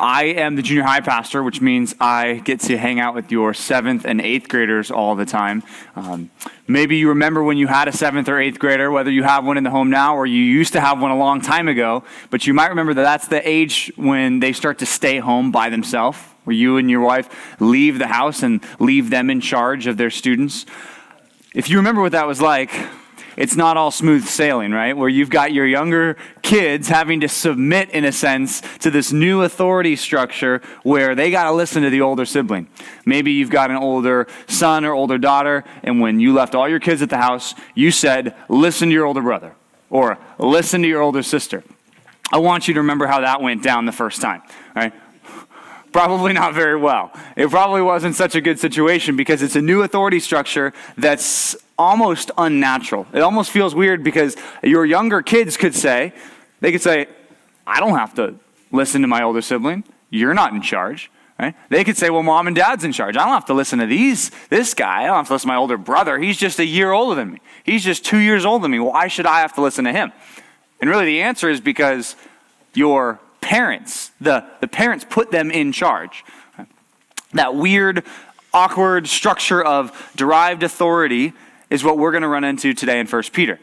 I am the junior high pastor, which means I get to hang out with your seventh and eighth graders all the time. Um, maybe you remember when you had a seventh or eighth grader, whether you have one in the home now or you used to have one a long time ago, but you might remember that that's the age when they start to stay home by themselves, where you and your wife leave the house and leave them in charge of their students. If you remember what that was like, it's not all smooth sailing, right? Where you've got your younger kids having to submit, in a sense, to this new authority structure where they got to listen to the older sibling. Maybe you've got an older son or older daughter, and when you left all your kids at the house, you said, listen to your older brother or listen to your older sister. I want you to remember how that went down the first time, right? Probably not very well. It probably wasn't such a good situation because it's a new authority structure that's almost unnatural. It almost feels weird because your younger kids could say, they could say, I don't have to listen to my older sibling. You're not in charge. Right? They could say, well, mom and dad's in charge. I don't have to listen to these, this guy. I don't have to listen to my older brother. He's just a year older than me. He's just two years older than me. Why should I have to listen to him? And really the answer is because your parents, the, the parents put them in charge. That weird, awkward structure of derived authority is what we're going to run into today in 1 Peter.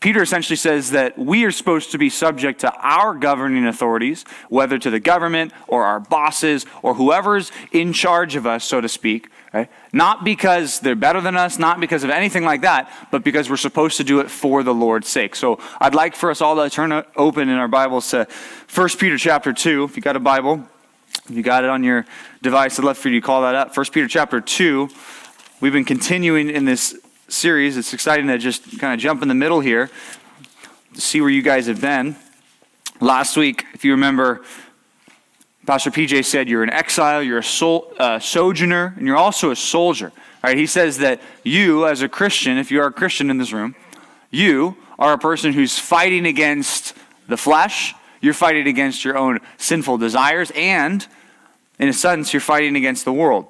Peter essentially says that we are supposed to be subject to our governing authorities, whether to the government or our bosses or whoever's in charge of us, so to speak. Right? Not because they're better than us, not because of anything like that, but because we're supposed to do it for the Lord's sake. So I'd like for us all to turn open in our Bibles to 1 Peter chapter 2. If you got a Bible, if you got it on your device, I'd love for you to call that up. 1 Peter chapter 2. We've been continuing in this series. It's exciting to just kind of jump in the middle here to see where you guys have been. Last week, if you remember, Pastor PJ said you're an exile, you're a sol- uh, sojourner, and you're also a soldier. Right? He says that you, as a Christian, if you are a Christian in this room, you are a person who's fighting against the flesh, you're fighting against your own sinful desires, and in a sense, you're fighting against the world.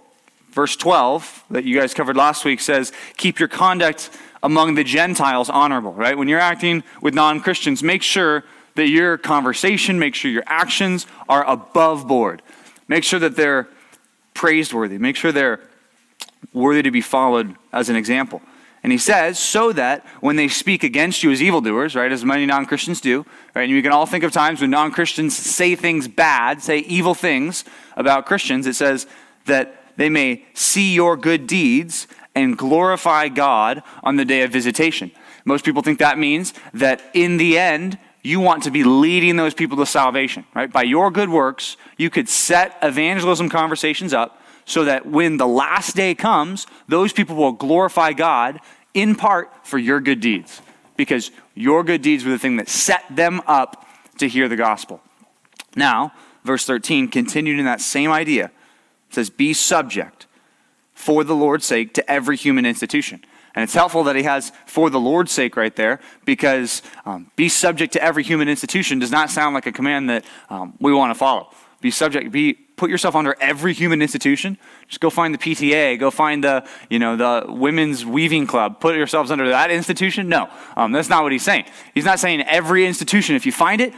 Verse 12, that you guys covered last week, says, Keep your conduct among the Gentiles honorable, right? When you're acting with non Christians, make sure that your conversation, make sure your actions are above board. Make sure that they're praiseworthy. Make sure they're worthy to be followed as an example. And he says, so that when they speak against you as evildoers, right, as many non Christians do, right, and you can all think of times when non Christians say things bad, say evil things about Christians, it says that they may see your good deeds and glorify God on the day of visitation. Most people think that means that in the end, you want to be leading those people to salvation, right? By your good works, you could set evangelism conversations up so that when the last day comes, those people will glorify God in part for your good deeds, because your good deeds were the thing that set them up to hear the gospel. Now, verse 13 continued in that same idea it says, Be subject for the Lord's sake to every human institution. And it's helpful that he has for the Lord's sake right there because um, be subject to every human institution does not sound like a command that um, we want to follow. Be subject, be put yourself under every human institution. Just go find the PTA, go find the you know the women's weaving club. Put yourselves under that institution. No, um, that's not what he's saying. He's not saying every institution. If you find it,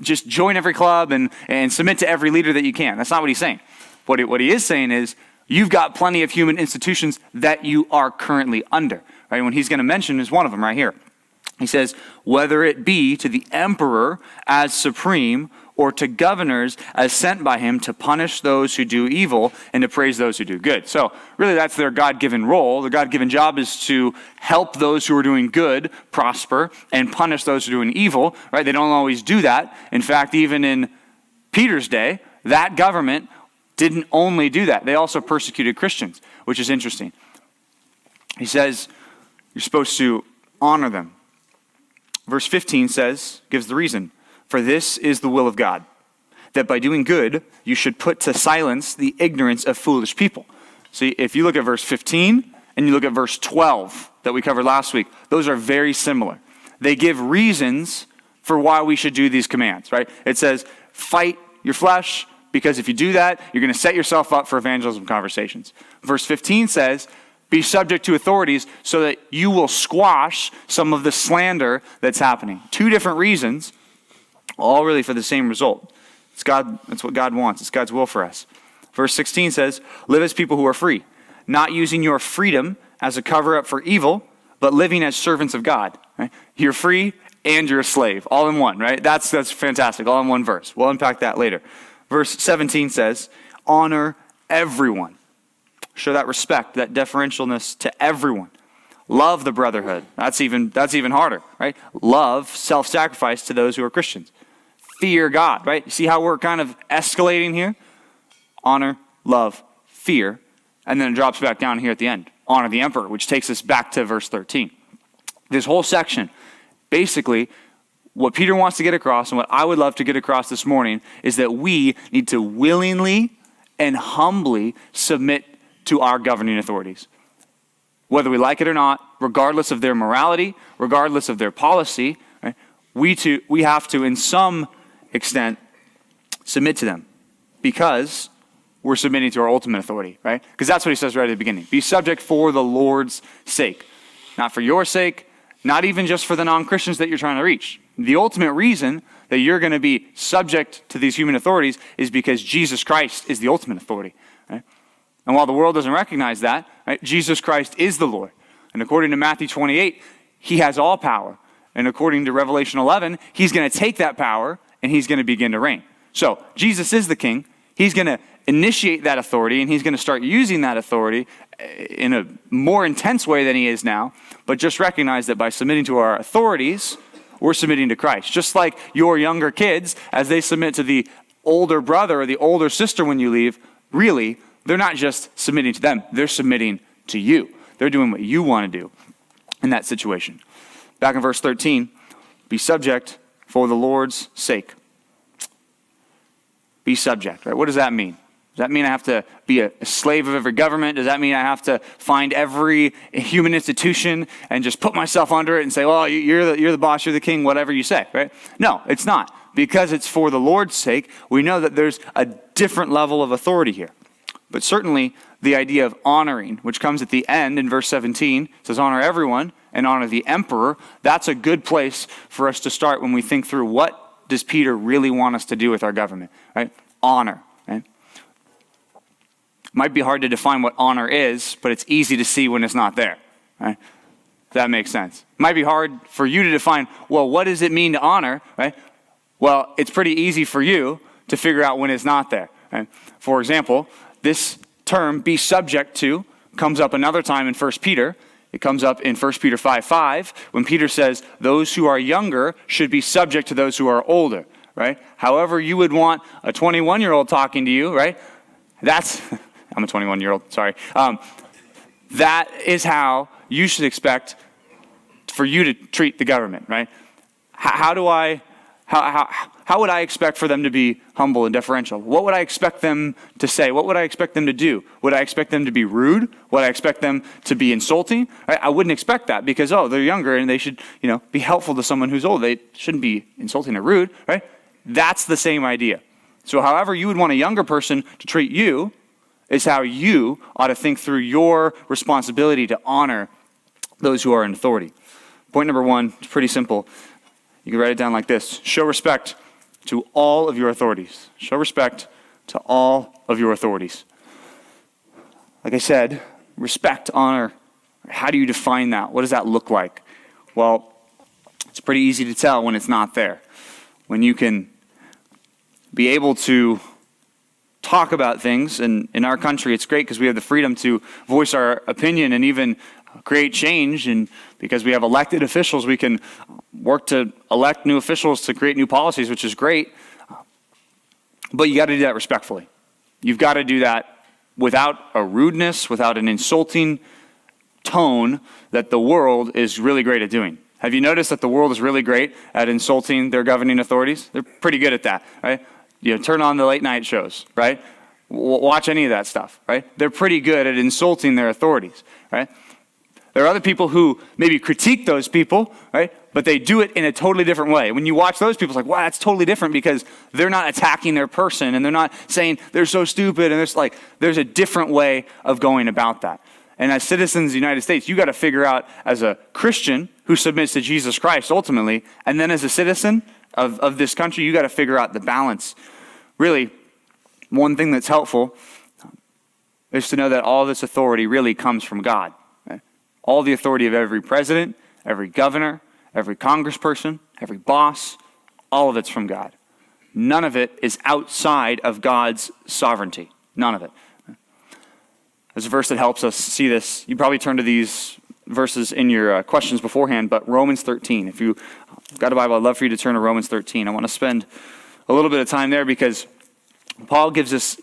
just join every club and and submit to every leader that you can. That's not what he's saying. What he, what he is saying is, you've got plenty of human institutions that you are currently under. Right? When he's going to mention is one of them right here. He says, whether it be to the emperor as supreme or to governors as sent by him to punish those who do evil and to praise those who do good. So, really, that's their God given role. The God given job is to help those who are doing good prosper and punish those who are doing evil, right? They don't always do that. In fact, even in Peter's day, that government didn't only do that, they also persecuted Christians, which is interesting. He says you're supposed to honor them. Verse 15 says, gives the reason For this is the will of God, that by doing good you should put to silence the ignorance of foolish people. See, if you look at verse 15 and you look at verse 12 that we covered last week, those are very similar. They give reasons for why we should do these commands, right? It says, fight your flesh, because if you do that, you're going to set yourself up for evangelism conversations. Verse 15 says, be subject to authorities so that you will squash some of the slander that's happening. Two different reasons, all really for the same result. It's God, that's what God wants. It's God's will for us. Verse 16 says, Live as people who are free, not using your freedom as a cover up for evil, but living as servants of God. Right? You're free and you're a slave, all in one, right? That's, that's fantastic, all in one verse. We'll unpack that later. Verse 17 says, Honor everyone. Show that respect, that deferentialness to everyone. Love the brotherhood. That's even, that's even harder, right? Love self sacrifice to those who are Christians. Fear God, right? You see how we're kind of escalating here? Honor, love, fear. And then it drops back down here at the end. Honor the emperor, which takes us back to verse 13. This whole section, basically, what Peter wants to get across and what I would love to get across this morning is that we need to willingly and humbly submit to our governing authorities whether we like it or not, regardless of their morality, regardless of their policy, right, we, to, we have to, in some extent, submit to them because we're submitting to our ultimate authority, right? Because that's what he says right at the beginning. Be subject for the Lord's sake, not for your sake, not even just for the non Christians that you're trying to reach. The ultimate reason that you're going to be subject to these human authorities is because Jesus Christ is the ultimate authority. Right? And while the world doesn't recognize that, right, Jesus Christ is the Lord. And according to Matthew 28, he has all power. And according to Revelation 11, he's going to take that power and he's going to begin to reign. So, Jesus is the king. He's going to initiate that authority and he's going to start using that authority eh, in a more intense way than he is now. But just recognize that by submitting to our authorities, we're submitting to Christ. Just like your younger kids, as they submit to the older brother or the older sister when you leave, really, they're not just submitting to them, they're submitting to you. They're doing what you want to do in that situation. Back in verse 13, be subject for the Lord's sake. Be subject, right? What does that mean? Does that mean I have to be a, slave of every government? Does that mean I have to find every human institution and just put myself under it and say, well, you're the, you're the boss, you're the king, whatever you say, right? No, it's not. Because it's for the Lord's sake, we know that there's a different level of authority here. But certainly the idea of honoring, which comes at the end in verse 17, says, Honor everyone and honor the emperor. That's a good place for us to start when we think through what does Peter really want us to do with our government, right? Honor. Might be hard to define what honor is, but it's easy to see when it's not there. Right? that makes sense. Might be hard for you to define, well, what does it mean to honor, right? Well, it's pretty easy for you to figure out when it's not there. Right? For example, this term, be subject to, comes up another time in 1 Peter. It comes up in 1 Peter 5 5 when Peter says, Those who are younger should be subject to those who are older, right? However, you would want a 21 year old talking to you, right? That's, I'm a 21 year old, sorry. Um, that is how you should expect for you to treat the government, right? How, how do I, how, how, how would I expect for them to be humble and deferential? What would I expect them to say? What would I expect them to do? Would I expect them to be rude? Would I expect them to be insulting? I, I wouldn't expect that because, oh, they're younger and they should, you know, be helpful to someone who's old. They shouldn't be insulting or rude, right? That's the same idea. So, however you would want a younger person to treat you is how you ought to think through your responsibility to honor those who are in authority. Point number one, it's pretty simple. You can write it down like this Show respect to all of your authorities. Show respect to all of your authorities. Like I said, respect, honor. How do you define that? What does that look like? Well, it's pretty easy to tell when it's not there. When you can be able to talk about things, and in our country, it's great because we have the freedom to voice our opinion and even create change. And because we have elected officials, we can work to elect new officials to create new policies, which is great. But you got to do that respectfully. You've got to do that without a rudeness, without an insulting tone that the world is really great at doing. Have you noticed that the world is really great at insulting their governing authorities? They're pretty good at that, right? You know, turn on the late night shows, right? Watch any of that stuff, right? They're pretty good at insulting their authorities, right? There are other people who maybe critique those people, right? But they do it in a totally different way. When you watch those people, it's like, wow, that's totally different because they're not attacking their person and they're not saying they're so stupid. And there's like, there's a different way of going about that. And as citizens of the United States, you got to figure out as a Christian who submits to Jesus Christ ultimately, and then as a citizen of, of this country, you got to figure out the balance really, one thing that's helpful is to know that all this authority really comes from God. All the authority of every president, every governor, every congressperson, every boss, all of it's from God. None of it is outside of God's sovereignty. None of it. There's a verse that helps us see this. You probably turn to these verses in your uh, questions beforehand, but Romans 13. If you've got a Bible, I'd love for you to turn to Romans 13. I want to spend a little bit of time there because Paul gives us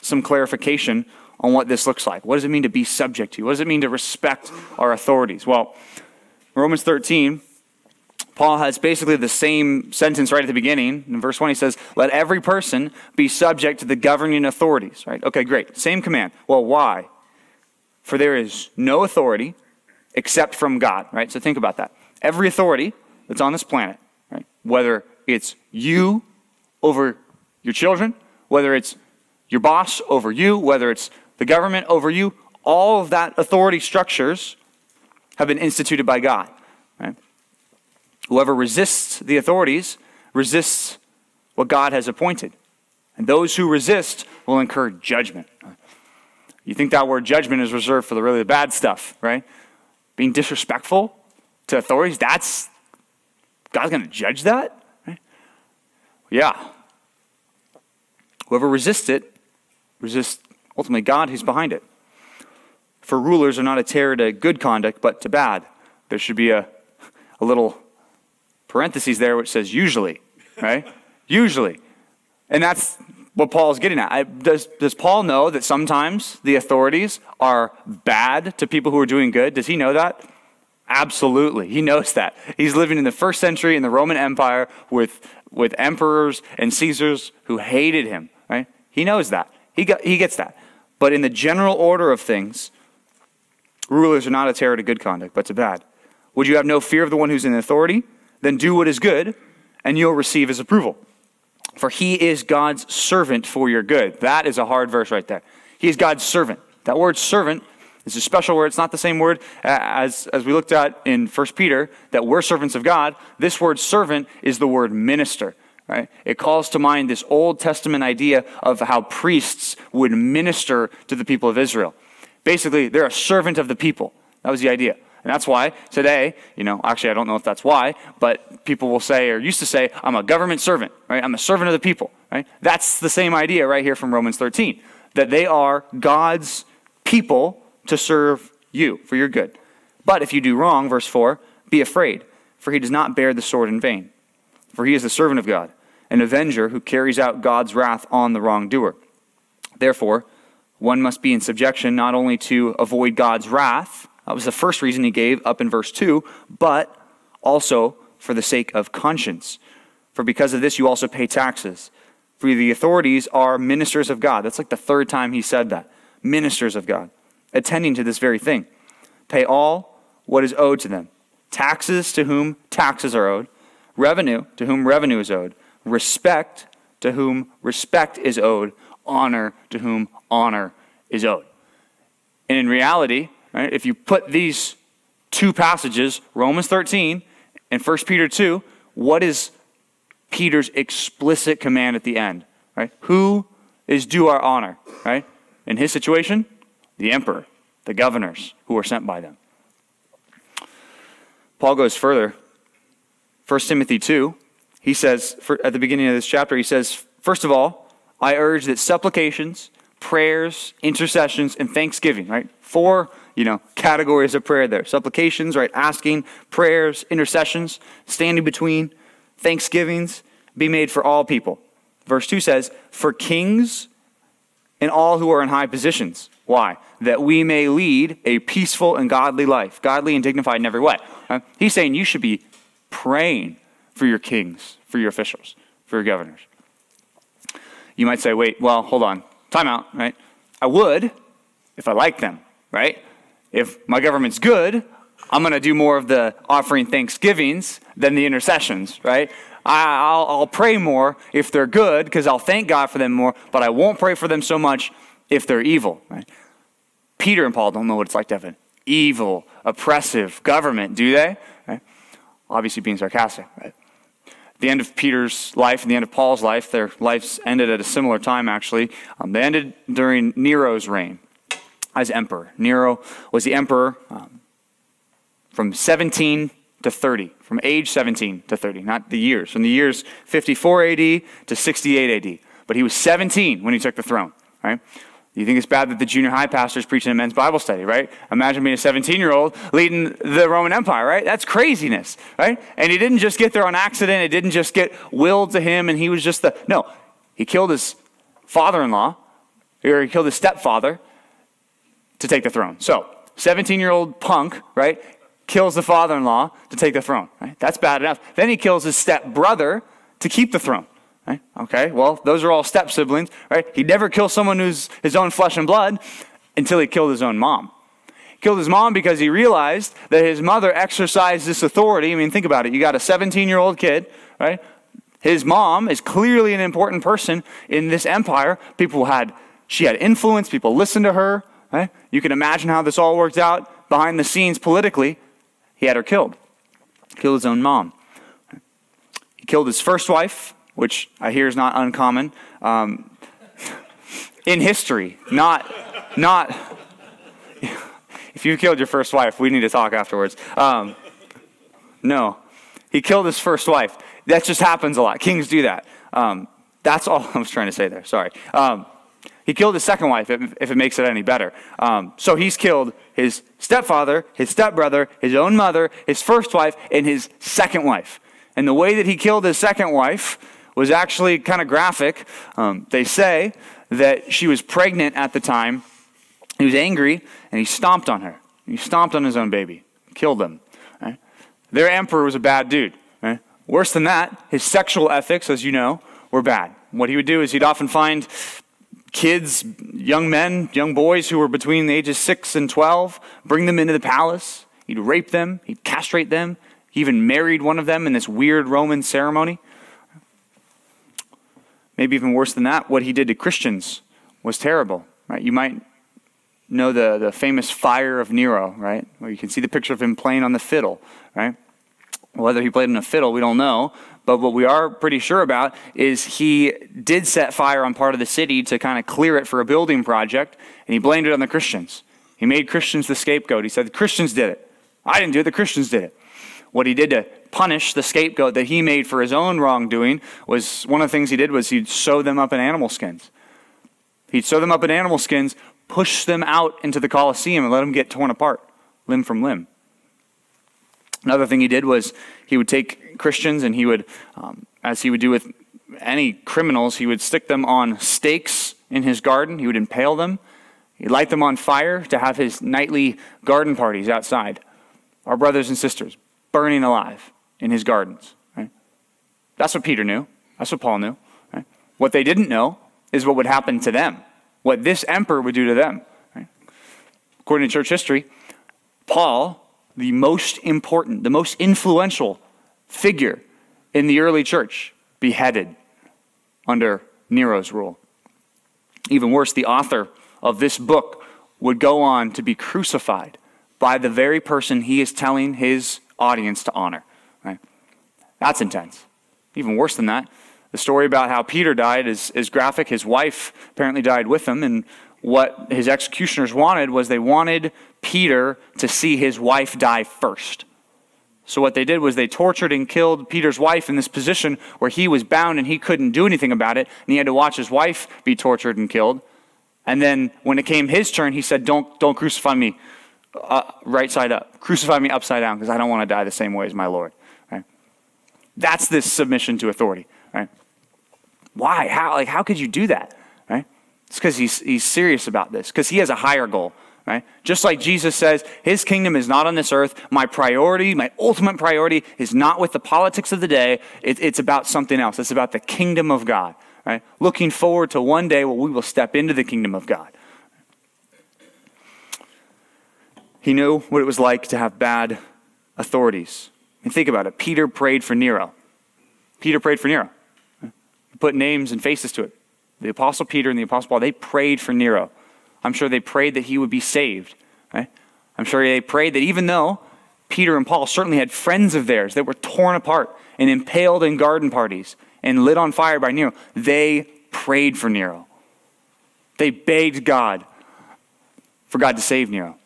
some clarification on what this looks like. What does it mean to be subject to? What does it mean to respect our authorities? Well, Romans 13, Paul has basically the same sentence right at the beginning. In verse 1, he says, Let every person be subject to the governing authorities, right? Okay, great. Same command. Well, why? For there is no authority except from God, right? So think about that. Every authority that's on this planet, right? Whether it's you over your children, whether it's your boss over you, whether it's the government over you, all of that authority structures have been instituted by God. Right? Whoever resists the authorities resists what God has appointed. And those who resist will incur judgment. You think that word judgment is reserved for the really bad stuff, right? Being disrespectful to authorities, that's God's going to judge that? Right? Yeah. Whoever resists it resists ultimately God who's behind it. For rulers are not a terror to good conduct, but to bad. There should be a, a little parentheses there which says usually, right? usually. And that's what Paul's getting at. I, does, does Paul know that sometimes the authorities are bad to people who are doing good? Does he know that? Absolutely. He knows that. He's living in the first century in the Roman Empire with, with emperors and Caesars who hated him, right? He knows that. He, got, he gets that. But in the general order of things, rulers are not a terror to good conduct, but to bad. Would you have no fear of the one who's in authority? Then do what is good, and you'll receive his approval. For he is God's servant for your good. That is a hard verse right there. He is God's servant. That word servant is a special word. It's not the same word as, as we looked at in 1 Peter, that we're servants of God. This word servant is the word minister. Right? It calls to mind this Old Testament idea of how priests would minister to the people of Israel. Basically, they're a servant of the people. That was the idea. And that's why today, you know, actually, I don't know if that's why, but people will say, or used to say, I'm a government servant, right? I'm a servant of the people, right? That's the same idea right here from Romans 13, that they are God's people to serve you for your good. But if you do wrong, verse 4, be afraid, for he does not bear the sword in vain. For he is the servant of God an avenger who carries out God's wrath on the wrongdoer. Therefore, one must be in subjection not only to avoid God's wrath, that was the first reason he gave up in verse 2, but also for the sake of conscience. For because of this, you also pay taxes. For the authorities are ministers of God. That's like the third time he said that. Ministers of God, attending to this very thing. Pay all what is owed to them taxes to whom taxes are owed, revenue to whom revenue is owed respect to whom respect is owed, honor to whom honor is owed. And in reality, right, if you put these two passages, Romans 13 and 1 Peter 2, what is Peter's explicit command at the end? Right? Who is due our honor? Right? In his situation, the emperor, the governors who were sent by them. Paul goes further. 1 Timothy 2 he says, for, at the beginning of this chapter, he says, First of all, I urge that supplications, prayers, intercessions, and thanksgiving, right? Four, you know, categories of prayer there. Supplications, right? Asking, prayers, intercessions, standing between, thanksgivings, be made for all people. Verse 2 says, For kings and all who are in high positions. Why? That we may lead a peaceful and godly life, godly and dignified in every way. He's saying you should be praying for your kings, for your officials, for your governors. You might say, wait, well, hold on. Time out, right? I would if I like them, right? If my government's good, I'm going to do more of the offering thanksgivings than the intercessions, right? I'll, I'll pray more if they're good because I'll thank God for them more, but I won't pray for them so much if they're evil, right? Peter and Paul don't know what it's like to have an evil, oppressive government, do they? Right? Obviously, being sarcastic, right? the end of Peter's life and the end of Paul's life, their lives ended at a similar time, actually. Um, they ended during Nero's reign as emperor. Nero was the emperor um, from 17 to 30, from age 17 to 30, not the years, from the years 54 AD to 68 AD. But he was 17 when he took the throne, right? You think it's bad that the junior high pastor is preaching a men's Bible study, right? Imagine being a 17 year old leading the Roman Empire, right? That's craziness, right? And he didn't just get there on accident. It didn't just get willed to him and he was just the. No, he killed his father in law, or he killed his stepfather to take the throne. So, 17 year old punk, right, kills the father in law to take the throne, right? That's bad enough. Then he kills his step brother to keep the throne. Right? Okay, well, those are all step siblings, right? He'd never kill someone who's his own flesh and blood until he killed his own mom. He killed his mom because he realized that his mother exercised this authority. I mean, think about it. You got a 17 year old kid, right? His mom is clearly an important person in this empire. People had, she had influence, people listened to her, right? You can imagine how this all worked out behind the scenes politically. He had her killed, killed his own mom. He killed his first wife, which I hear is not uncommon um, in history. Not, not. If you killed your first wife, we need to talk afterwards. Um, no, he killed his first wife. That just happens a lot. Kings do that. Um, that's all I was trying to say there. Sorry. Um, he killed his second wife, if, if it makes it any better. Um, so he's killed his stepfather, his stepbrother, his own mother, his first wife, and his second wife. And the way that he killed his second wife was actually kind of graphic. Um, they say that she was pregnant at the time. He was angry and he stomped on her. He stomped on his own baby, killed them. Right? Their emperor was a bad dude. Right? Worse than that, his sexual ethics, as you know, were bad. What he would do is he'd often find kids, young men, young boys who were between the ages 6 and 12, bring them into the palace. He'd rape them, he'd castrate them. He even married one of them in this weird Roman ceremony. Maybe even worse than that, what he did to Christians was terrible. Right? You might know the, the famous fire of Nero, right? Where you can see the picture of him playing on the fiddle, right? Whether he played in a fiddle, we don't know. But what we are pretty sure about is he did set fire on part of the city to kind of clear it for a building project, and he blamed it on the Christians. He made Christians the scapegoat. He said, The Christians did it. I didn't do it, the Christians did it. What he did to punish the scapegoat that he made for his own wrongdoing was one of the things he did was he'd sew them up in animal skins. He'd sew them up in animal skins, push them out into the Colosseum, and let them get torn apart, limb from limb. Another thing he did was he would take Christians and he would, um, as he would do with any criminals, he would stick them on stakes in his garden. He would impale them. He'd light them on fire to have his nightly garden parties outside. Our brothers and sisters, burning alive in his gardens. Right? That's what Peter knew. That's what Paul knew. Right? What they didn't know is what would happen to them, what this emperor would do to them. Right? According to church history, Paul, the most important, the most influential figure in the early church, beheaded under Nero's rule. Even worse, the author of this book would go on to be crucified by the very person he is telling his audience to honor. Right? That's intense. Even worse than that, the story about how Peter died is, is graphic. His wife apparently died with him, and what his executioners wanted was they wanted Peter to see his wife die first. So, what they did was they tortured and killed Peter's wife in this position where he was bound and he couldn't do anything about it, and he had to watch his wife be tortured and killed. And then, when it came his turn, he said, Don't, don't crucify me uh, right side up. Crucify me upside down because I don't want to die the same way as my Lord. Right? That's this submission to authority. Right? Why? How? Like, how could you do that? It's because he's, he's serious about this, because he has a higher goal. Right? Just like Jesus says, his kingdom is not on this earth. My priority, my ultimate priority, is not with the politics of the day. It, it's about something else. It's about the kingdom of God. Right? Looking forward to one day where we will step into the kingdom of God. He knew what it was like to have bad authorities. And think about it. Peter prayed for Nero. Peter prayed for Nero. He put names and faces to it. The Apostle Peter and the Apostle Paul, they prayed for Nero. I'm sure they prayed that he would be saved. Right? I'm sure they prayed that even though Peter and Paul certainly had friends of theirs that were torn apart and impaled in garden parties and lit on fire by Nero, they prayed for Nero. They begged God for God to save Nero.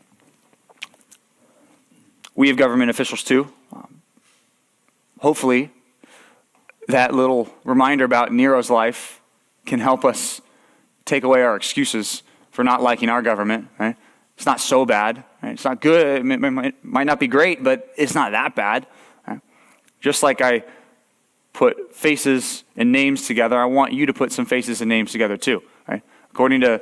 We have government officials too. Um, hopefully, that little reminder about Nero's life can help us take away our excuses for not liking our government. Right? It's not so bad. Right? It's not good. It might, might, not be great, but it's not that bad. Right? Just like I put faces and names together, I want you to put some faces and names together too. Right? According to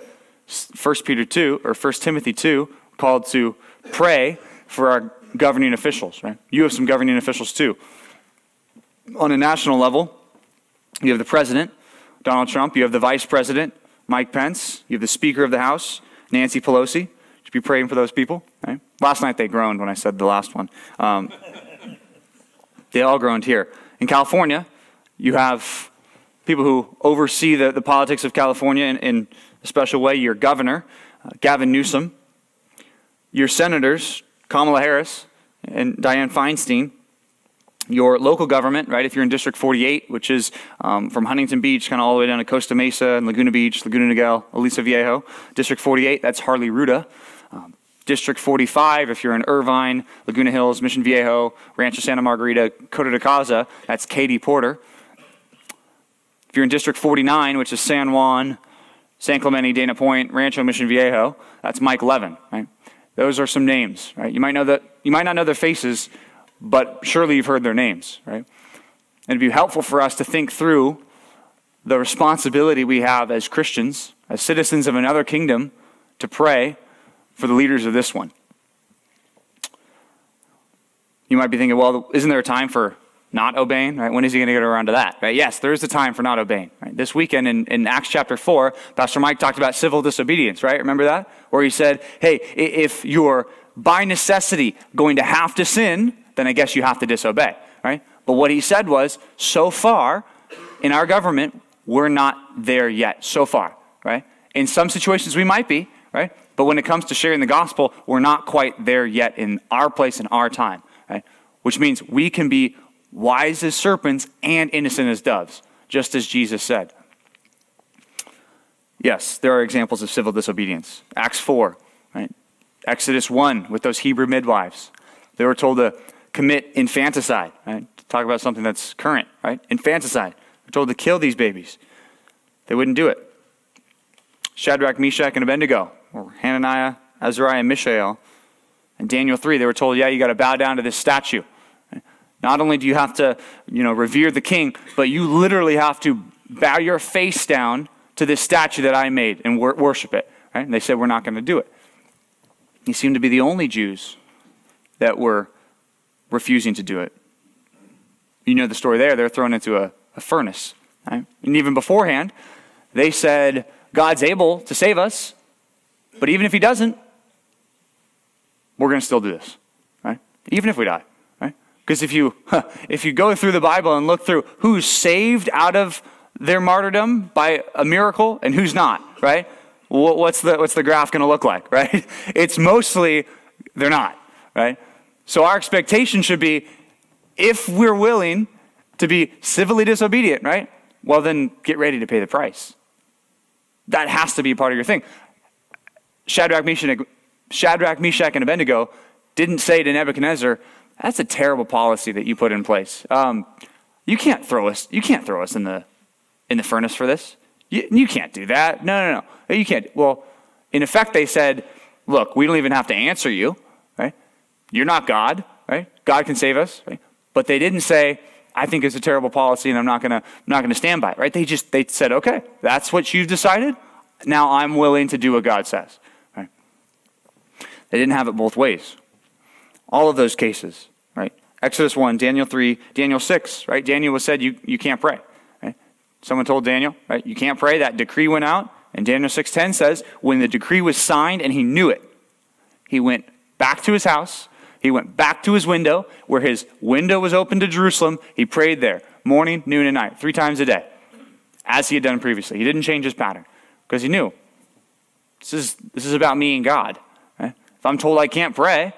1 Peter 2 or 1 Timothy 2, called to pray for our governing officials. Right? You have some governing officials too. On a national level, you have the president, Donald Trump. You have the vice president, Mike Pence. You have the Speaker of the House, Nancy Pelosi. Should be praying for those people. Right? Last night they groaned when I said the last one. Um, they all groaned here. In California, you have people who oversee the, the politics of California in, in a special way. Your governor, uh, Gavin Newsom. Your senators, Kamala Harris and Dianne Feinstein your local government, right? If you're in District 48, which is um, from Huntington Beach, kind of all the way down to Costa Mesa and Laguna Beach, Laguna Niguel, Aliso Viejo. District 48, that's Harley Rouda. Um, District 45, if you're in Irvine, Laguna Hills, Mission Viejo, Rancho Santa Margarita, Coto de Caza, that's Katie Porter. If you're in District 49, which is San Juan, San Clemente, Dana Point, Rancho Mission Viejo, that's Mike Levin, right? Those are some names, right? You might know that you might not know their faces, but surely you've heard their names, right? And it'd be helpful for us to think through the responsibility we have as Christians, as citizens of another kingdom, to pray for the leaders of this one. You might be thinking, well, isn't there a time for not obeying? Right? When is he going to get around to that? Right? Yes, there is a time for not obeying. Right? This weekend in, in Acts chapter 4, Pastor Mike talked about civil disobedience, right? Remember that? Where he said, hey, if you're by necessity going to have to sin, then I guess you have to disobey, right? But what he said was, so far in our government, we're not there yet. So far, right? In some situations, we might be, right? But when it comes to sharing the gospel, we're not quite there yet in our place in our time, right? Which means we can be wise as serpents and innocent as doves, just as Jesus said. Yes, there are examples of civil disobedience. Acts 4, right? Exodus 1 with those Hebrew midwives. They were told to commit infanticide, right? Talk about something that's current, right? Infanticide. They're told to kill these babies. They wouldn't do it. Shadrach, Meshach, and Abednego, or Hananiah, Azariah, and Mishael, and Daniel 3, they were told, yeah, you got to bow down to this statue. Not only do you have to, you know, revere the king, but you literally have to bow your face down to this statue that I made and wor- worship it. Right? And they said, we're not going to do it. He seemed to be the only Jews that were refusing to do it. You know the story there. They're thrown into a, a furnace. Right? And even beforehand, they said, God's able to save us, but even if He doesn't, we're going to still do this. Right? Even if we die. Right? Because if you, if you go through the Bible and look through who's saved out of their martyrdom by a miracle and who's not, right? What's the, what's the graph going to look like, right? It's mostly they're not, right? So our expectation should be if we're willing to be civilly disobedient, right? Well, then get ready to pay the price. That has to be part of your thing. Shadrach, Meshach, Shadrach, Meshach, and Abednego didn't say to Nebuchadnezzar, "That's a terrible policy that you put in place. Um, you can't throw us. You can't throw us in the in the furnace for this. You, you can't do that. No, no, no. You can't." Well, in effect, they said, "Look, we don't even have to answer you. You're not God, right? God can save us, right? But they didn't say, I think it's a terrible policy and I'm not gonna not gonna stand by it, right? They just they said, okay, that's what you've decided. Now I'm willing to do what God says. Right? They didn't have it both ways. All of those cases, right? Exodus 1, Daniel 3, Daniel 6, right? Daniel was said you, you can't pray. Right? Someone told Daniel, right, you can't pray. That decree went out, and Daniel 6:10 says, when the decree was signed and he knew it, he went back to his house he went back to his window, where his window was open to Jerusalem. He prayed there, morning, noon, and night, three times a day, as he had done previously. He didn't change his pattern because he knew this is, this is about me and God. Right? If I'm told I can't pray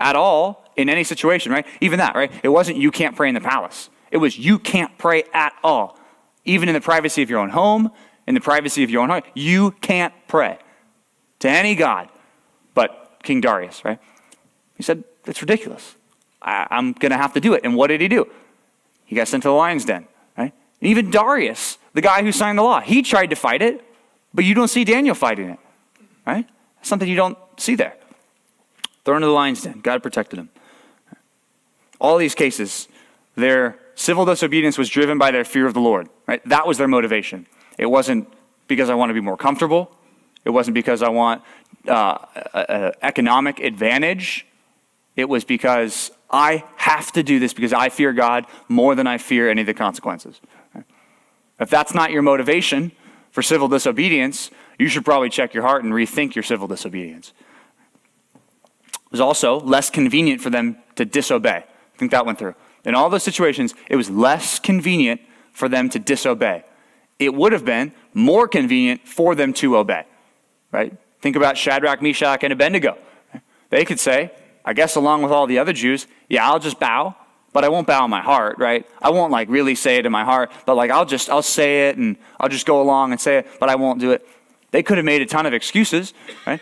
at all in any situation, right? Even that, right? It wasn't you can't pray in the palace. It was you can't pray at all. Even in the privacy of your own home, in the privacy of your own heart, you can't pray to any God but King Darius, right? He said, It's ridiculous. I, am going to have to do it. And what did he do? He got sent to the lion's den, right? And even Darius, the guy who signed the law, he tried to fight it, but you don't see Daniel fighting it, right? Something you don't see there. Thrown into the lion's den. God protected him. All these cases, their civil disobedience was driven by their fear of the Lord, right? That was their motivation. It wasn't because I want to be more comfortable. It wasn't because I want uh, economic advantage. It was because I have to do this because I fear God more than I fear any of the consequences. If that's not your motivation for civil disobedience, you should probably check your heart and rethink your civil disobedience. It was also less convenient for them to disobey. I think that went through. In all those situations, it was less convenient for them to disobey. It would have been more convenient for them to obey. Right? Think about Shadrach, Meshach, and Abednego. They could say, I guess along with all the other Jews, yeah, I'll just bow, but I won't bow in my heart, right? I won't like really say it in my heart, but like I'll just I'll say it and I'll just go along and say it, but I won't do it. They could have made a ton of excuses, right?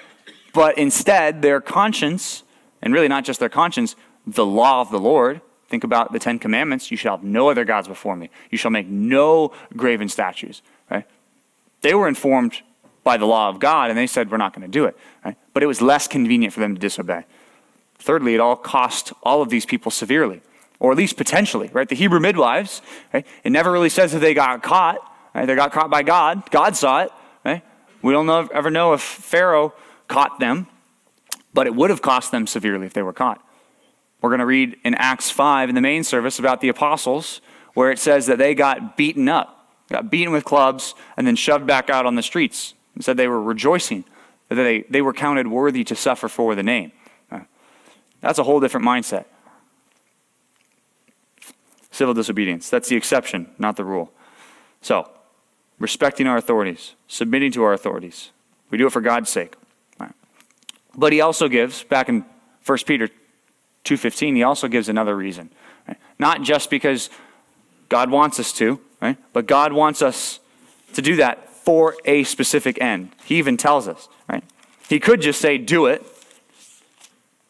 But instead, their conscience, and really not just their conscience, the law of the Lord. Think about the Ten Commandments. You shall have no other gods before me. You shall make no graven statues, right? They were informed by the law of God, and they said, we're not going to do it, right? But it was less convenient for them to disobey. Thirdly, it all cost all of these people severely, or at least potentially, right? The Hebrew midwives, right? It never really says that they got caught. Right? They got caught by God. God saw it, right? We don't know, ever know if Pharaoh caught them, but it would have cost them severely if they were caught. We're going to read in Acts 5 in the main service about the apostles, where it says that they got beaten up, got beaten with clubs, and then shoved back out on the streets. And said they were rejoicing that they, they were counted worthy to suffer for the name. That's a whole different mindset. Civil disobedience. That's the exception, not the rule. So, respecting our authorities, submitting to our authorities. We do it for God's sake. Right. But he also gives, back in 1 Peter 2.15, he also gives another reason. Right? Not just because God wants us to, right? but God wants us to do that for a specific end. He even tells us, right? He could just say, do it,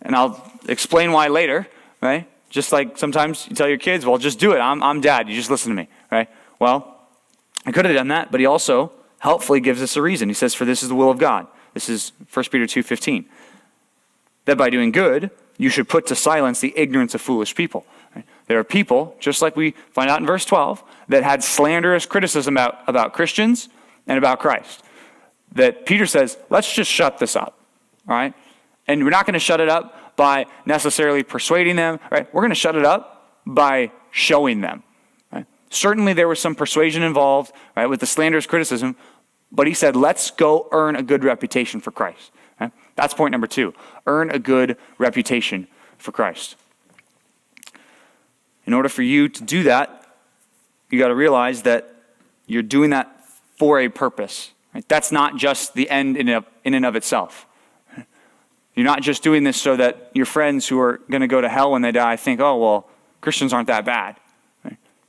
and I'll explain why later, right? Just like sometimes you tell your kids, well, just do it. I'm, I'm dad. You just listen to me, right? Well, I could have done that, but he also helpfully gives us a reason. He says, for this is the will of God. This is 1 Peter 2.15. That by doing good, you should put to silence the ignorance of foolish people. Right? There are people, just like we find out in verse 12, that had slanderous criticism about, about Christians and about Christ. That Peter says, let's just shut this up. All right? And we're not going to shut it up by necessarily persuading them, right? We're going to shut it up by showing them. Right? Certainly there was some persuasion involved, right, with the slanderous criticism, but he said, let's go earn a good reputation for Christ. Right? That's point number two. Earn a good reputation for Christ. In order for you to do that, you got to realize that you're doing that for a purpose. Right? That's not just the end in, and of itself. You're not just doing this so that your friends who are going to go to hell when they die think, oh, well, Christians aren't that bad.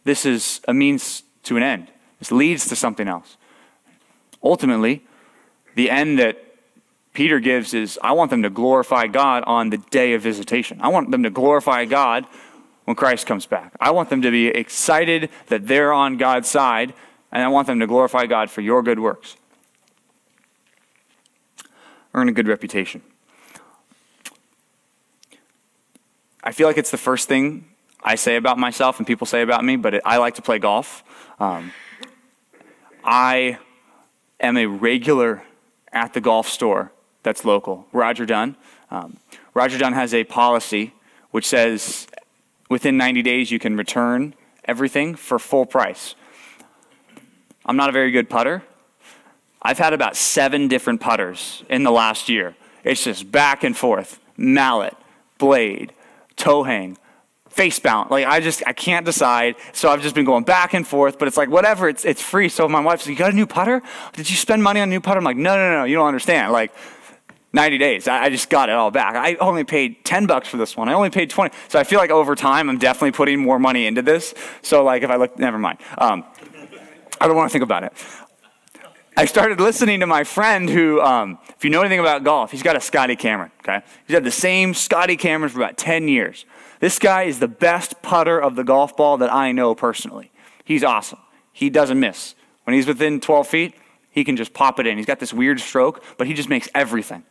This is a means to an end. This leads to something else. Ultimately, the end that Peter gives is I want them to glorify God on the day of visitation. I want them to glorify God when Christ comes back. I want them to be excited that they're on God's side, and I want them to glorify God for your good works. Earn a good reputation. I feel like it's the first thing I say about myself and people say about me, but it, I like to play golf. Um, I am a regular at the golf store that's local, Roger Dunn. Um, Roger Dunn has a policy which says within 90 days you can return everything for full price. I'm not a very good putter. I've had about seven different putters in the last year. It's just back and forth, mallet, blade, toe hang, face bound. Like I just I can't decide. So I've just been going back and forth. But it's like whatever. It's it's free. So my wife says, "You got a new putter? Did you spend money on a new putter?" I'm like, "No, no, no. You don't understand. Like 90 days. I, I just got it all back. I only paid 10 bucks for this one. I only paid 20. So I feel like over time, I'm definitely putting more money into this. So, like, if I look, never mind. Um, I don't want to think about it. I started listening to my friend who, um, if you know anything about golf, he's got a Scotty Cameron, okay? He's had the same Scotty Cameron for about 10 years. This guy is the best putter of the golf ball that I know personally. He's awesome. He doesn't miss. When he's within 12 feet, he can just pop it in. He's got this weird stroke, but he just makes everything.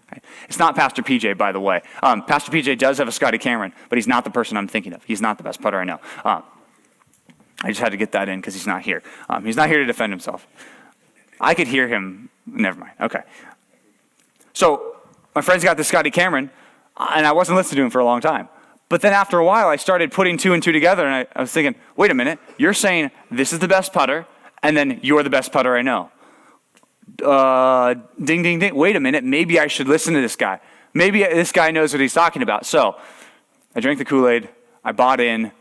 It's not Pastor PJ, by the way. Um, Pastor PJ does have a Scotty Cameron, but he's not the person I'm thinking of. He's not the best putter I know. Um, I just had to get that in because he's not here. Um, he's not here to defend himself. I could hear him. Never mind. Okay. So my friend's got this Scotty Cameron, and I wasn't listening to him for a long time. But then after a while, I started putting two and two together, and I, I was thinking, wait a minute, you're saying this is the best putter, and then you're the best putter I know uh, ding, ding, ding. Wait a minute. Maybe I should listen to this guy. Maybe this guy knows what he's talking about. So I drank the Kool Aid. I bought in.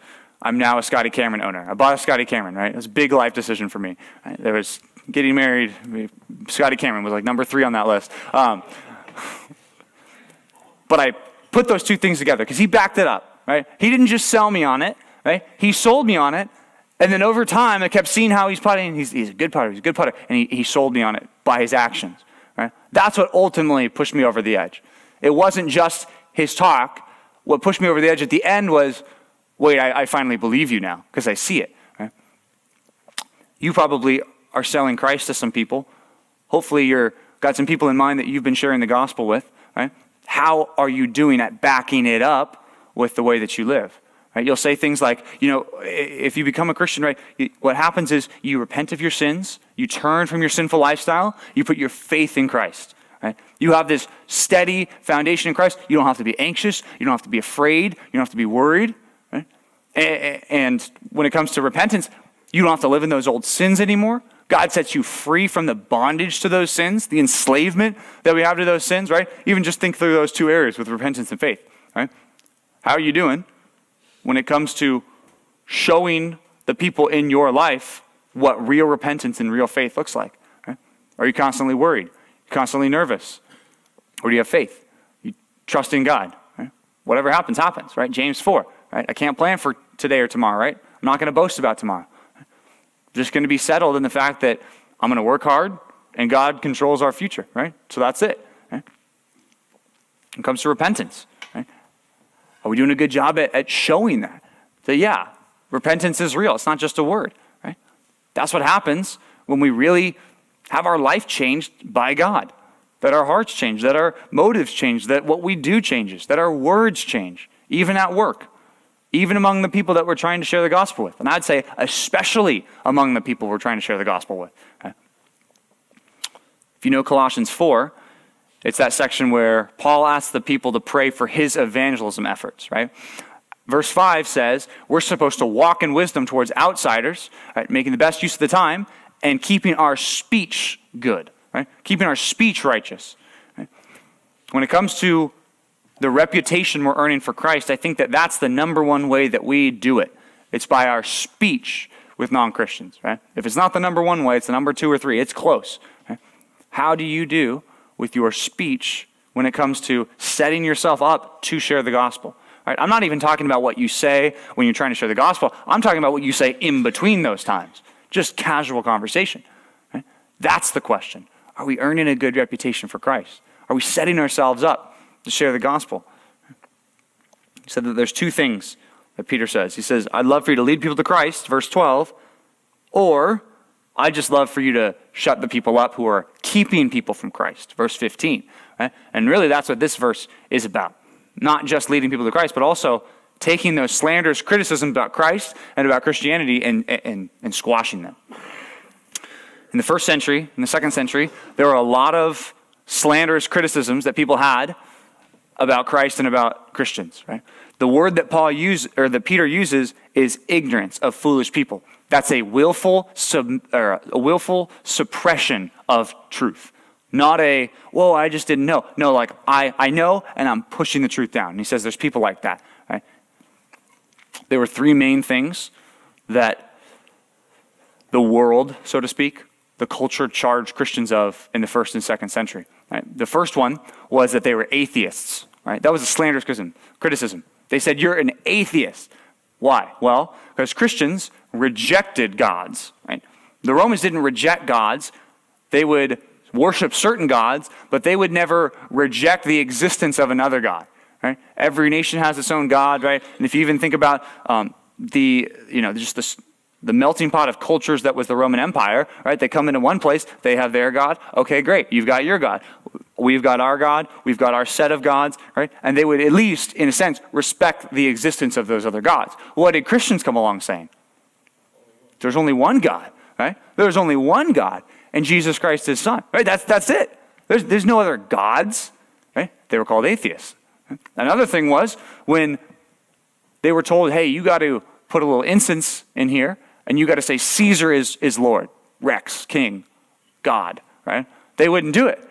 I'm now a Scotty Cameron owner. I bought a Scotty Cameron, right? It was a big life decision for me. There was getting married. Scotty Cameron was like number three on that list. Um, but I put those two things together because he backed it up, right? He didn't just sell me on it, right? He sold me on it. And then over time, I kept seeing how he's putting. He's, he's a good putter. He's a good putter. And he, he sold me on it by his actions. Right? That's what ultimately pushed me over the edge. It wasn't just his talk. What pushed me over the edge at the end was, wait, I, I finally believe you now because I see it. Right? You probably are selling Christ to some people. Hopefully, you've got some people in mind that you've been sharing the gospel with. Right? How are you doing at backing it up with the way that you live? Right? You'll say things like, you know, if you become a Christian, right, what happens is you repent of your sins, you turn from your sinful lifestyle, you put your faith in Christ. Right? You have this steady foundation in Christ. You don't have to be anxious. You don't have to be afraid. You don't have to be worried. Right? And when it comes to repentance, you don't have to live in those old sins anymore. God sets you free from the bondage to those sins, the enslavement that we have to those sins, right? Even just think through those two areas with repentance and faith, right? How are you doing? when it comes to showing the people in your life what real repentance and real faith looks like? Right? Are you constantly worried? Constantly nervous? Or do you have faith? You trust in God. Right? Whatever happens, happens, right? James 4, right? I can't plan for today or tomorrow, right? I'm not going to boast about tomorrow. Just going to be settled in the fact that I'm going to work hard and God controls our future, right? So that's it. Right? When it comes to repentance, right? are we doing a good job at, at showing that? That, yeah, repentance is real. It's not just a word, right? That's what happens when we really have our life changed by God. That our hearts change, that our motives change, that what we do changes, that our words change, even at work, even among the people that we're trying to share the gospel with. And I'd say, especially among the people we're trying to share the gospel with. If you know Colossians 4, it's that section where Paul asks the people to pray for his evangelism efforts, right? Verse 5 says we're supposed to walk in wisdom towards outsiders, right? making the best use of the time, and keeping our speech good, right? Keeping our speech righteous. Right? When it comes to the reputation we're earning for Christ, I think that that's the number one way that we do it. It's by our speech with non Christians, right? If it's not the number one way, it's the number two or three. It's close. Right? How do you do with your speech when it comes to setting yourself up to share the gospel. Right? I'm not even talking about what you say when you're trying to share the gospel. I'm talking about what you say in between those times. Just casual conversation. Right? That's the question. Are we earning a good reputation for Christ? Are we setting ourselves up to share the gospel? He said that there's two things that Peter says. He says, I'd love for you to lead people to Christ, verse 12, or I just love for you to shut the people up who are keeping people from Christ. Verse 15. Right? And really, that's what this verse is about. Not just leading people to Christ, but also taking those slanderous criticisms about Christ and about Christianity and, and, and squashing them. In the first century, in the second century, there were a lot of slanderous criticisms that people had about Christ and about Christians, right? The word that Paul use or that Peter uses is ignorance of foolish people. That's a willful, sub, or a willful suppression of truth. Not a, whoa, I just didn't know. No, like, I, I know and I'm pushing the truth down. And he says there's people like that. Right? There were three main things that the world, so to speak, the culture charged Christians of in the first and second century. Right? The first one was that they were atheists. Right? That was a slanderous criticism. They said, You're an atheist. Why? Well, because Christians rejected gods. Right? The Romans didn't reject gods, they would worship certain gods, but they would never reject the existence of another God. Right? Every nation has its own God, right? And if you even think about um, the, you know, just the, the melting pot of cultures that was the Roman Empire, right? They come into one place, they have their God. Okay, great. You've got your God. We've got our God. We've got our set of gods, right? And they would at least, in a sense, respect the existence of those other gods. What did Christians come along saying? There's only one God, right? There's only one God, and Jesus Christ, his son, right? That's, that's it. There's, there's no other gods, right? They were called atheists. Another thing was when they were told, hey, you got to put a little incense in here, and you got to say, Caesar is, is Lord, Rex, King, God, right? They wouldn't do it.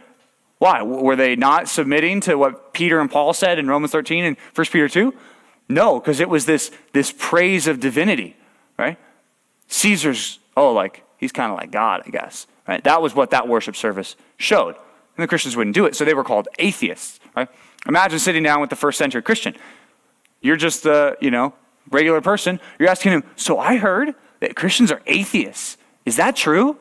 Why? Were they not submitting to what Peter and Paul said in Romans 13 and 1 Peter 2? No, because it was this, this praise of divinity, right? Caesar's, oh, like, he's kind of like God, I guess. Right? That was what that worship service showed. And the Christians wouldn't do it, so they were called atheists, right? Imagine sitting down with the first century Christian. You're just a, you know, regular person. You're asking him, so I heard that Christians are atheists. Is that true?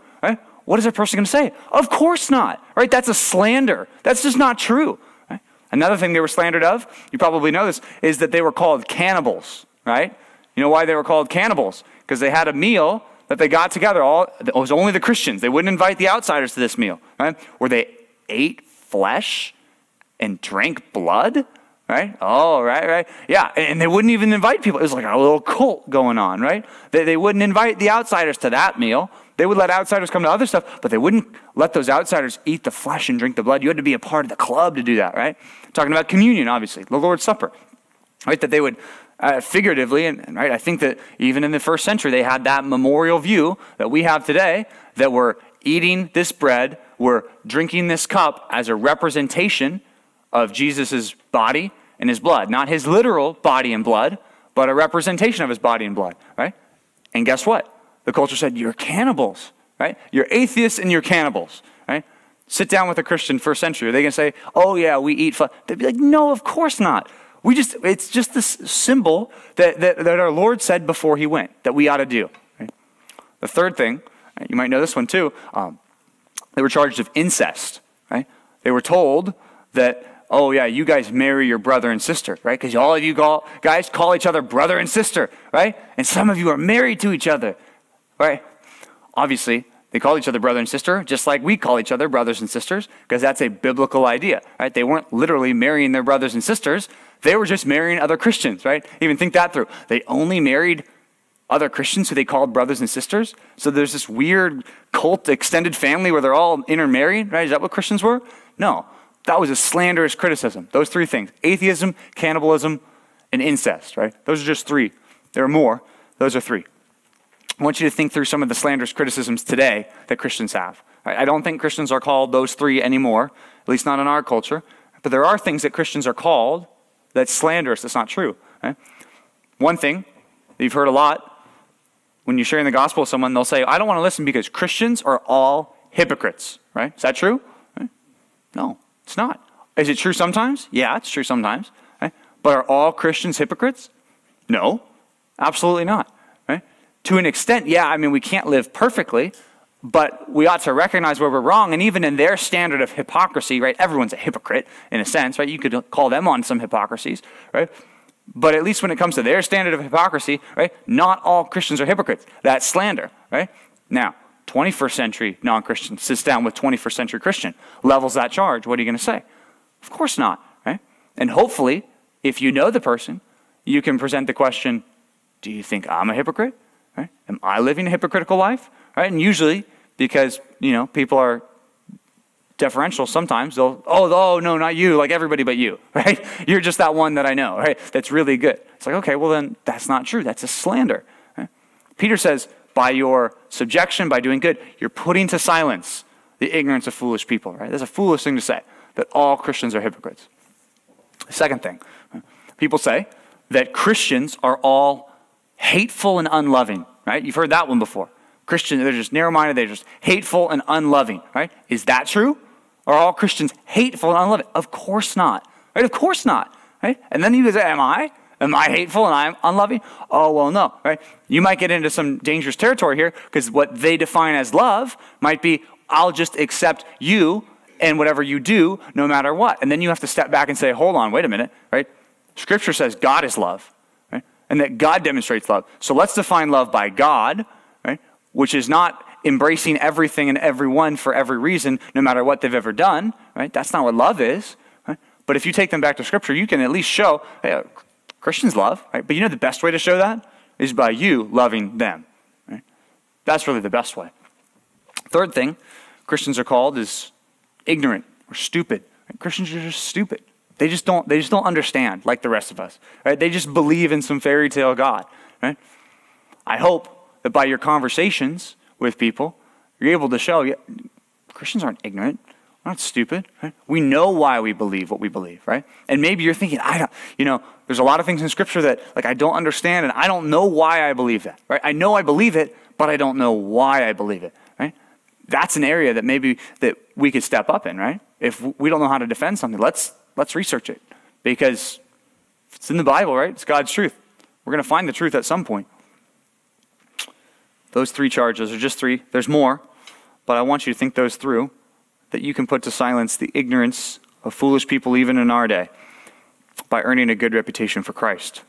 What is that person going to say? Of course not. Right? That's a slander. That's just not true. Right? Another thing they were slandered of, you probably know this, is that they were called cannibals. Right? You know why they were called cannibals? Because they had a meal that they got together. All it was only the Christians. They wouldn't invite the outsiders to this meal. Right? Where they ate flesh and drank blood. Right? Oh, right, right. Yeah, and they wouldn't even invite people. It was like a little cult going on, right? They, they wouldn't invite the outsiders to that meal. They would let outsiders come to other stuff, but they wouldn't let those outsiders eat the flesh and drink the blood. You had to be a part of the club to do that, right? Talking about communion, obviously, the Lord's Supper, right? That they would uh, figuratively, and, and right, I think that even in the first century, they had that memorial view that we have today that we're eating this bread, we're drinking this cup as a representation of Jesus' body and his blood. Not his literal body and blood, but a representation of his body and blood, right? And guess what? The culture said, You're cannibals, right? You're atheists and you're cannibals, right? Sit down with a Christian first century. Are they going to say, Oh, yeah, we eat flesh? They'd be like, No, of course not. We just, it's just this symbol that, that, that our Lord said before he went that we ought to do. Right? The third thing, you might know this one too, um, they were charged of incest, right? They were told that oh yeah, you guys marry your brother and sister, right? Because all of you guys call each other brother and sister, right? And some of you are married to each other, right? Obviously, they call each other brother and sister, just like we call each other brothers and sisters, because that's a biblical idea, right? They weren't literally marrying their brothers and sisters; they were just marrying other Christians, right? Even think that through. They only married other Christians who they called brothers and sisters. So there's this weird cult extended family where they're all intermarried, right? Is that what Christians were? No. That was a slanderous criticism. Those three things atheism, cannibalism, and incest, right? Those are just three. There are more. Those are three. I want you to think through some of the slanderous criticisms today that Christians have. I don't think Christians are called those three anymore, at least not in our culture. But there are things that Christians are called that's slanderous, that's not true. One thing that you've heard a lot when you're sharing the gospel with someone, they'll say, I don't want to listen because Christians are all hypocrites, right? Is that true? No. It's not. Is it true sometimes? Yeah, it's true sometimes. But are all Christians hypocrites? No, absolutely not. To an extent, yeah, I mean, we can't live perfectly, but we ought to recognize where we're wrong. And even in their standard of hypocrisy, right, everyone's a hypocrite in a sense, right? You could call them on some hypocrisies, right? But at least when it comes to their standard of hypocrisy, right, not all Christians are hypocrites. That's slander, right? Now, 21st century non Christian sits down with 21st century Christian, levels that charge. What are you going to say? Of course not, right? And hopefully, if you know the person, you can present the question Do you think I'm a hypocrite? Right? Am I living a hypocritical life? Right? And usually, because, you know, people are deferential sometimes they'll oh oh no not you like everybody but you right you're just that one that i know right that's really good it's like okay well then that's not true that's a slander right? peter says by your subjection, by doing good, you're putting to silence the ignorance of foolish people, right? That's a foolish thing to say, that all Christians are hypocrites. second thing, people say that Christians are all hateful and unloving, right? You've heard that one before. Christians, they're just narrow minded, they're just hateful and unloving, right? Is that true? Are all Christians hateful and unloving? Of course not, right? Of course not, right? And then you say, Am I? Am I hateful and I'm unloving? Oh, well, no, right? You might get into some dangerous territory here because what they define as love might be, I'll just accept you and whatever you do no matter what. And then you have to step back and say, hold on, wait a minute, right? Scripture says God is love? And that God demonstrates love. So let's define love by God, right? Which is not embracing everything and everyone for every reason, no matter what they've ever done, right? That's not what love is. Right? But if you take them back to Scripture, you can at least show, hey, Christians love, right? But you know the best way to show that is by you loving them, right? That's really the best way. Third thing Christians are called is ignorant or stupid. Christians are just stupid. They just don't they just don't understand like the rest of us. Right? They just believe in some fairy tale God. Right? I hope that by your conversations with people, you're able to show yeah, Christians aren't ignorant. We're not stupid. Right? We know why we believe what we believe, right? And maybe you're thinking, I don't, you know, there's a lot of things in Scripture that like I don't understand, and I don't know why I believe that. Right? I know I believe it, but I don't know why I believe it. Right? That's an area that maybe that we could step up in, right? If we don't know how to defend something, let's let's research it because it's in the Bible, right? It's God's truth. We're going to find the truth at some point. Those three charges are just three. There's more, but I want you to think those through that you can put to silence the ignorance of foolish people even in our day by earning a good reputation for Christ.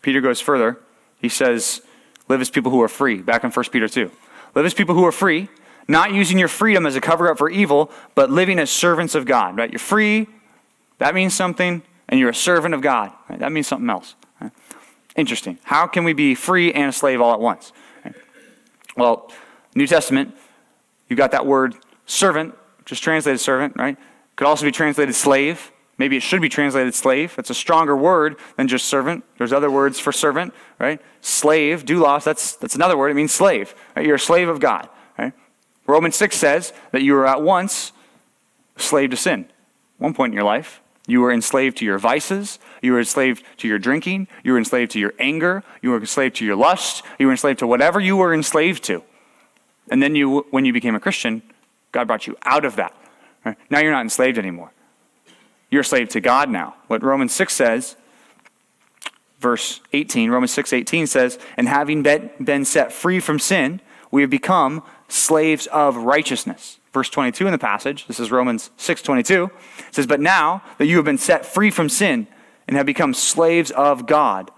Peter goes further. He says, Live as people who are free, back in 1 Peter 2. Live as people who are free, not using your freedom as a cover up for evil, but living as servants of God. Right? You're free, that means something, and you're a servant of God. Right? That means something else. Right? Interesting. How can we be free and a slave all at once? Right? Well, New Testament, you've got that word servant, is translated servant, right? Could also be translated slave. Maybe it should be translated slave. That's a stronger word than just servant. There's other words for servant, right? Slave, doulos, that's, that's another word. It means slave. Right? You're a slave of God, right? Romans 6 says that you were at once slave to sin. One point in your life, you were enslaved to your vices. You were enslaved to your drinking. You were enslaved to your anger. You were enslaved to your lust. You were enslaved to whatever you were enslaved to. And then you, when you became a Christian, God brought you out of that. Right? Now you're not enslaved anymore. You're a slave to God now. What Romans 6 says, verse 18, Romans 6 18 says, And having been set free from sin, we have become slaves of righteousness. Verse 22 in the passage, this is Romans 6:22, says, "But now that you have been set free from sin and have become slaves of God,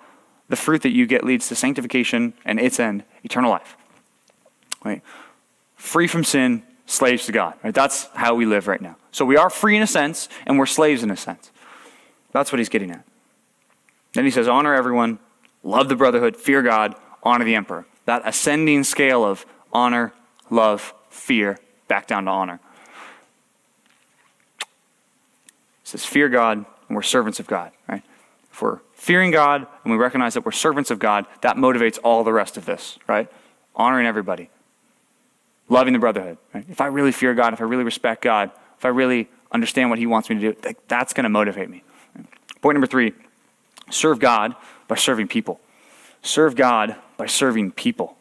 the fruit that you get leads to sanctification and its end, eternal life." Right? Free from sin, slaves to God. Right? That's how we live right now. So we are free in a sense and we're slaves in a sense. That's what he's getting at. Then he says, honor everyone, love the brotherhood, fear God, honor the emperor. That ascending scale of honor, love, fear, back down to honor. It says, fear God, and we're servants of God, right? If we're fearing God and we recognize that we're servants of God, that motivates all the rest of this, right? Honoring everybody, loving the brotherhood. Right? If I really fear God, if I really respect God, if I really understand what He wants me to do, that's going to motivate me. Point number three serve God by serving people. Serve God by serving people.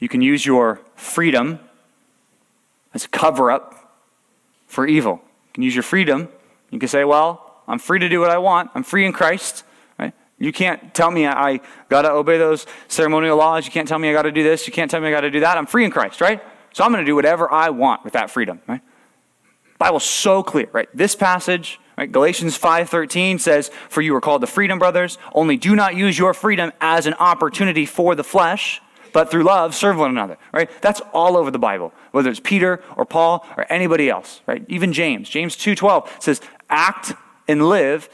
You can use your freedom as a cover up for evil. You can use your freedom. You can say, Well, I'm free to do what I want. I'm free in Christ. Right? You can't tell me I, I got to obey those ceremonial laws. You can't tell me I got to do this. You can't tell me I got to do that. I'm free in Christ, right? So I'm going to do whatever I want with that freedom, right? Bible's so clear, right? This passage, right? Galatians 5:13 says, "For you are called to freedom, brothers. Only do not use your freedom as an opportunity for the flesh, but through love serve one another, right? That's all over the Bible, whether it's Peter or Paul or anybody else, right? Even James. James 2:12 says, "Act and live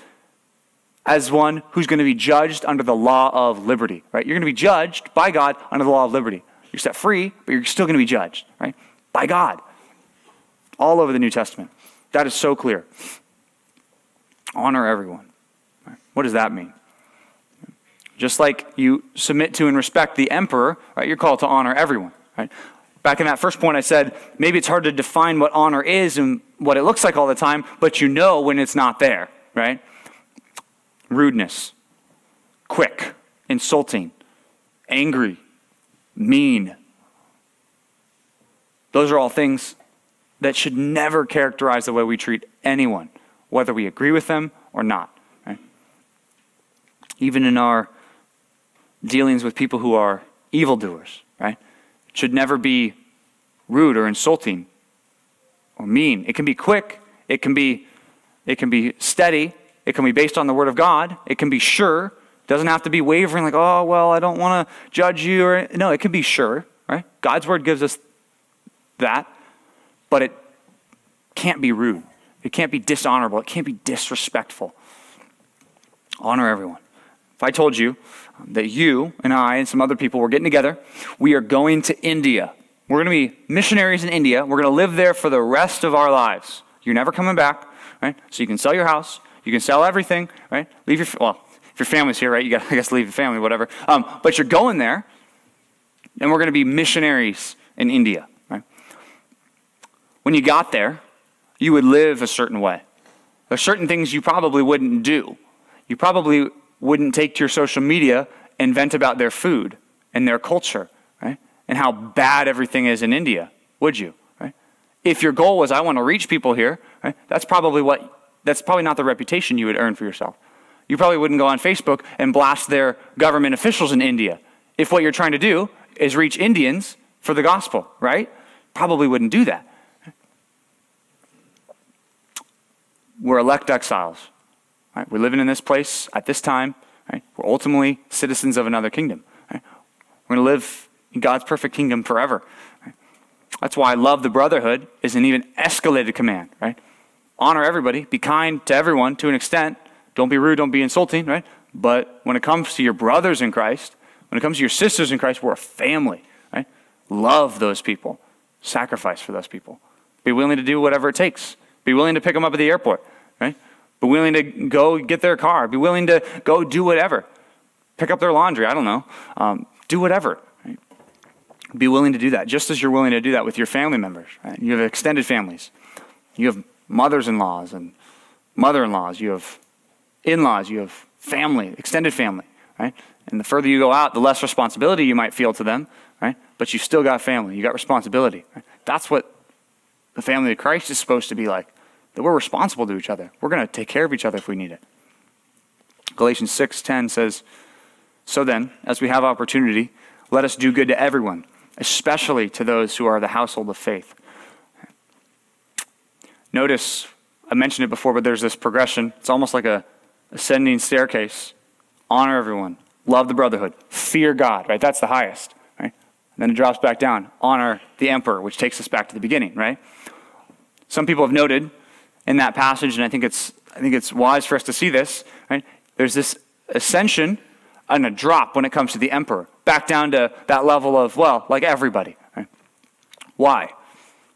as one who's going to be judged under the law of liberty, right? You're going to be judged by God under the law of liberty. You're set free, but you're still going to be judged, right? By God. All over the New Testament. That is so clear. Honor everyone. What does that mean? Just like you submit to and respect the emperor, right? You're called to honor everyone, right? Back in that first point, I said maybe it's hard to define what honor is and what it looks like all the time, but you know when it's not there, right? Rudeness, quick, insulting, angry, mean. Those are all things that should never characterize the way we treat anyone, whether we agree with them or not. Right? Even in our dealings with people who are evildoers, right? It should never be rude or insulting or mean. It can be quick, it can be it can be steady, it can be based on the word of God, it can be sure. It doesn't have to be wavering like, "Oh, well, I don't want to judge you." Or no, it can be sure, right? God's word gives us that, but it can't be rude. It can't be dishonorable. It can't be disrespectful. Honor everyone. If I told you that you and I and some other people were getting together, we are going to India. We're going to be missionaries in India. We're going to live there for the rest of our lives. You're never coming back, right? So you can sell your house, you can sell everything, right? Leave your well, if your family's here, right? You got I guess leave your family, whatever. Um, but you're going there, and we're going to be missionaries in India, right? When you got there, you would live a certain way. There's certain things you probably wouldn't do. You probably wouldn't take to your social media and vent about their food and their culture, right? And how bad everything is in India, would you? Right? If your goal was I want to reach people here, right? That's probably what that's probably not the reputation you would earn for yourself. You probably wouldn't go on Facebook and blast their government officials in India if what you're trying to do is reach Indians for the gospel, right? Probably wouldn't do that. We're elect exiles. Right? We're living in this place at this time. Right? We're ultimately citizens of another kingdom. Right? We're going to live in God's perfect kingdom forever. That's why I love the brotherhood is an even escalated command. Right? Honor everybody. Be kind to everyone to an extent. Don't be rude. Don't be insulting. Right? But when it comes to your brothers in Christ, when it comes to your sisters in Christ, we're a family. Right? Love those people. Sacrifice for those people. Be willing to do whatever it takes. Be willing to pick them up at the airport. Right? Be willing to go get their car. Be willing to go do whatever. Pick up their laundry. I don't know. Um, do whatever. Right? Be willing to do that, just as you're willing to do that with your family members. Right? You have extended families. You have mothers in laws and mother in laws. You have in laws. You have family, extended family. Right? And the further you go out, the less responsibility you might feel to them. Right? But you still got family. You got responsibility. Right? That's what the family of Christ is supposed to be like that we're responsible to each other. We're going to take care of each other if we need it. Galatians 6:10 says, "So then, as we have opportunity, let us do good to everyone, especially to those who are the household of faith." Notice I mentioned it before, but there's this progression. It's almost like a ascending staircase. Honor everyone, love the brotherhood, fear God, right? That's the highest, right? And then it drops back down. Honor the emperor, which takes us back to the beginning, right? Some people have noted in that passage, and I think it's, I think it's wise for us to see this. Right? There's this ascension and a drop when it comes to the emperor, back down to that level of, well, like everybody. Right? Why?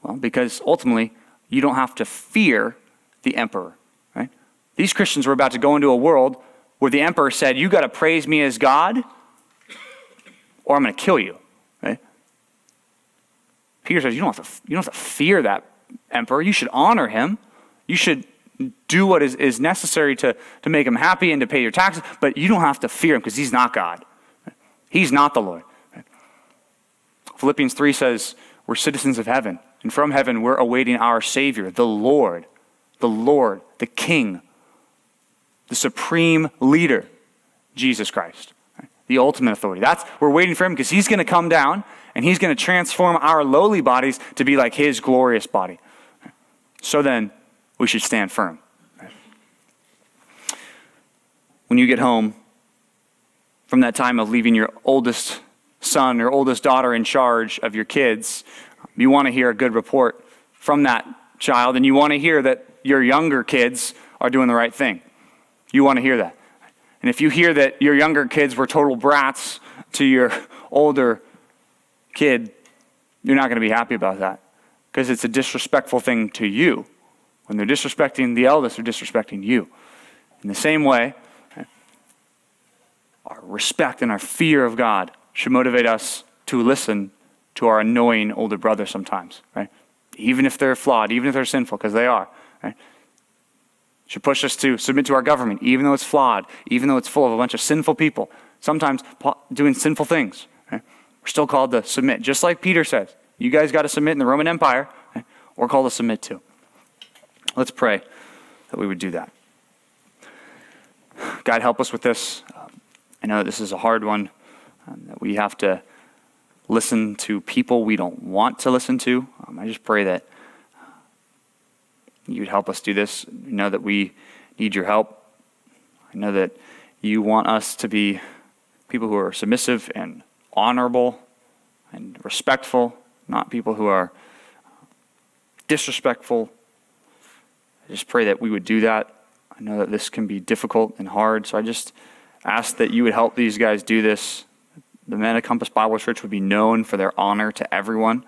Well, because ultimately, you don't have to fear the emperor. Right? These Christians were about to go into a world where the emperor said, You got to praise me as God, or I'm going to kill you. Peter says, you don't, have to, you don't have to fear that emperor. You should honor him. You should do what is, is necessary to, to make him happy and to pay your taxes, but you don't have to fear him because he's not God. He's not the Lord. Philippians 3 says, We're citizens of heaven, and from heaven we're awaiting our Savior, the Lord, the Lord, the King, the supreme leader, Jesus Christ, the ultimate authority. That's we're waiting for him because he's going to come down and he's going to transform our lowly bodies to be like his glorious body. So then, we should stand firm. When you get home from that time of leaving your oldest son or oldest daughter in charge of your kids, you want to hear a good report from that child, and you want to hear that your younger kids are doing the right thing. You want to hear that. And if you hear that your younger kids were total brats to your older kid, you're not going to be happy about that because it's a disrespectful thing to you. When they're disrespecting the eldest, they're disrespecting you. In the same way, our respect and our fear of God should motivate us to listen to our annoying older brother sometimes, right? Even if they're flawed, even if they're sinful, because they are, right? Should push us to submit to our government, even though it's flawed, even though it's full of a bunch of sinful people. sometimes doing sinful things. Right? We're still called to submit, just like Peter says. You guys got to submit in the Roman Empire. Right? We're called to submit too. Let's pray that we would do that. God, help us with this. I know that this is a hard one, um, that we have to listen to people we don't want to listen to. Um, I just pray that you'd help us do this. We know that we need your help. I know that you want us to be people who are submissive and honorable and respectful, not people who are disrespectful. I just pray that we would do that. I know that this can be difficult and hard, so I just ask that you would help these guys do this. The men of Compass Bible Church would be known for their honor to everyone,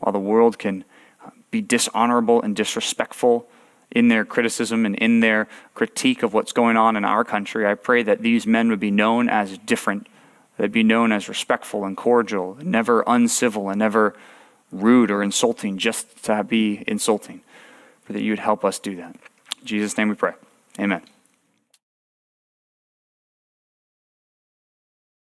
while the world can uh, be dishonorable and disrespectful in their criticism and in their critique of what's going on in our country. I pray that these men would be known as different, they'd be known as respectful and cordial, never uncivil and never rude or insulting just to be insulting. For that you would help us do that. In Jesus' name we pray. Amen.